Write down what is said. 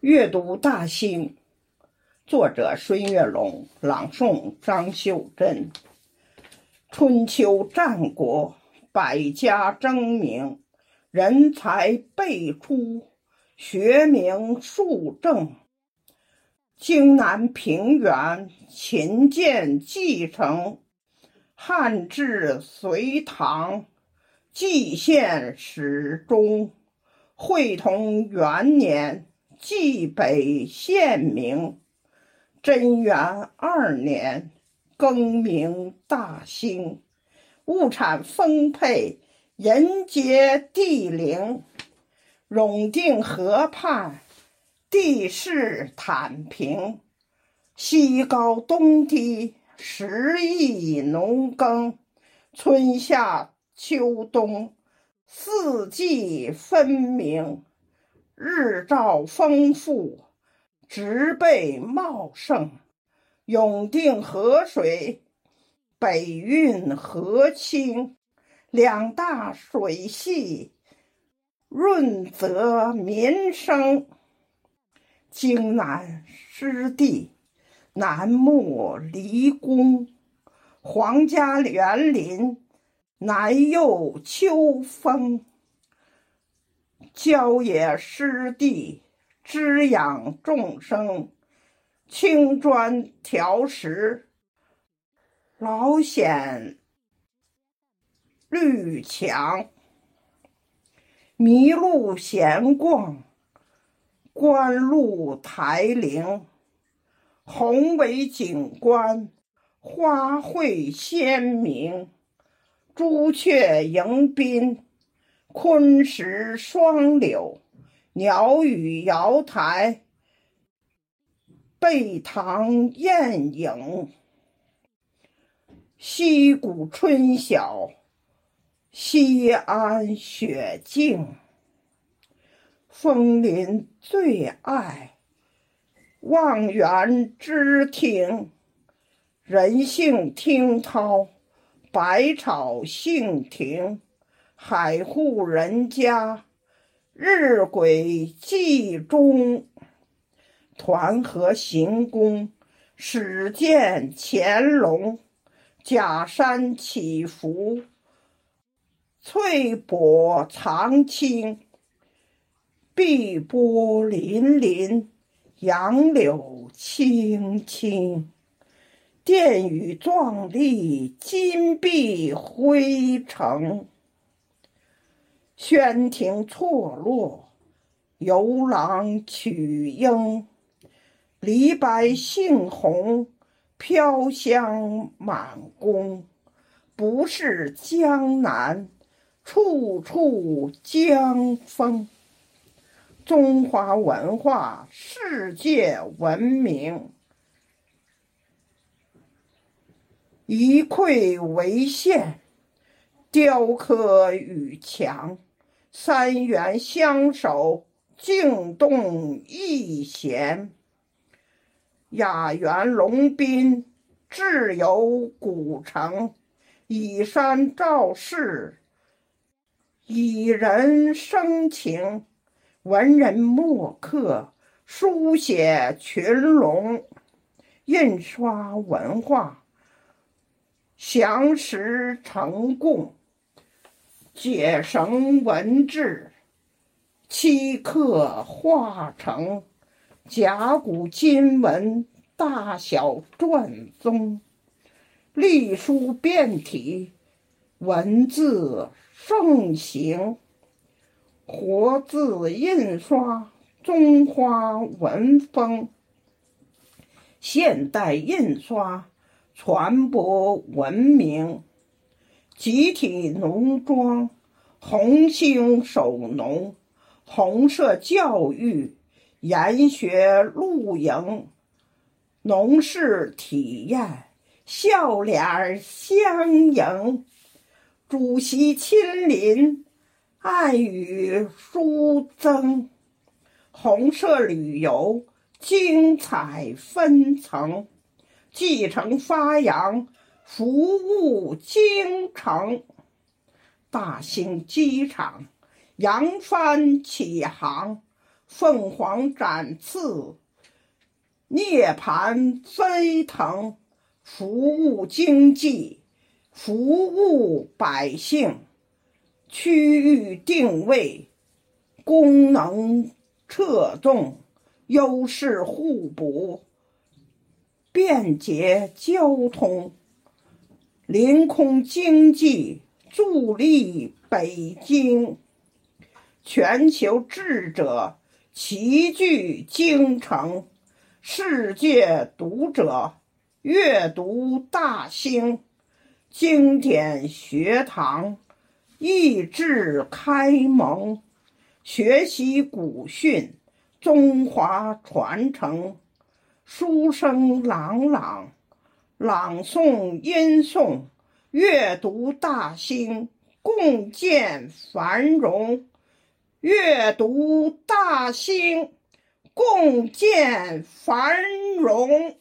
阅读大兴，作者孙月龙，朗诵张秀珍。春秋战国，百家争鸣，人才辈出，学名树正。荆南平原，秦建继承，汉至隋唐，蓟县始终。会同元年。冀北县名，贞元二年，更名大兴。物产丰沛，人杰地灵。永定河畔，地势坦平，西高东低，时宜农耕。春夏秋冬，四季分明。日照丰富，植被茂盛，永定河水北运河清，两大水系润泽民生。荆南湿地，南木离宫，皇家园林，南佑秋风。郊野湿地，滋养众生；青砖条石，老显绿墙。麋鹿闲逛，观鹿台陵。宏伟景观，花卉鲜明。朱雀迎宾。昆石双柳，鸟语瑶台，背塘雁影。溪谷春晓，西安雪静。枫林最爱，望园知庭。人性听涛，百草兴庭。海户人家，日晷记中。团河行宫，始见乾隆。假山起伏，翠柏藏青。碧波粼粼，杨柳青青。殿宇壮丽，金碧辉煌。轩庭错落，游廊曲英，梨白杏红，飘香满宫。不是江南，处处江风。中华文化世界闻名，一篑为线，雕刻与墙。三元相守，静动一弦。雅园龙宾，自有古城。以山造势，以人生情。文人墨客，书写群龙。印刷文化，详实成贡。解绳文字，漆刻画成甲骨金文，大小篆宗，隶书变体，文字盛行，活字印刷，中华文风，现代印刷传播文明。集体农庄，红星守农，红色教育，研学露营，农事体验，笑脸相迎，主席亲临，爱与书增，红色旅游，精彩纷呈，继承发扬。服务京城，大兴机场扬帆起航，凤凰展翅，涅槃飞腾，服务经济，服务百姓，区域定位，功能侧重，优势互补，便捷交通，临空经济，助力北京。全球智者齐聚京城，世界读者阅读大兴，经典学堂益智开蒙，学习古训，中华传承，书声朗朗，朗诵吟诵，阅读大兴，共建繁荣。阅读大兴，共建繁荣。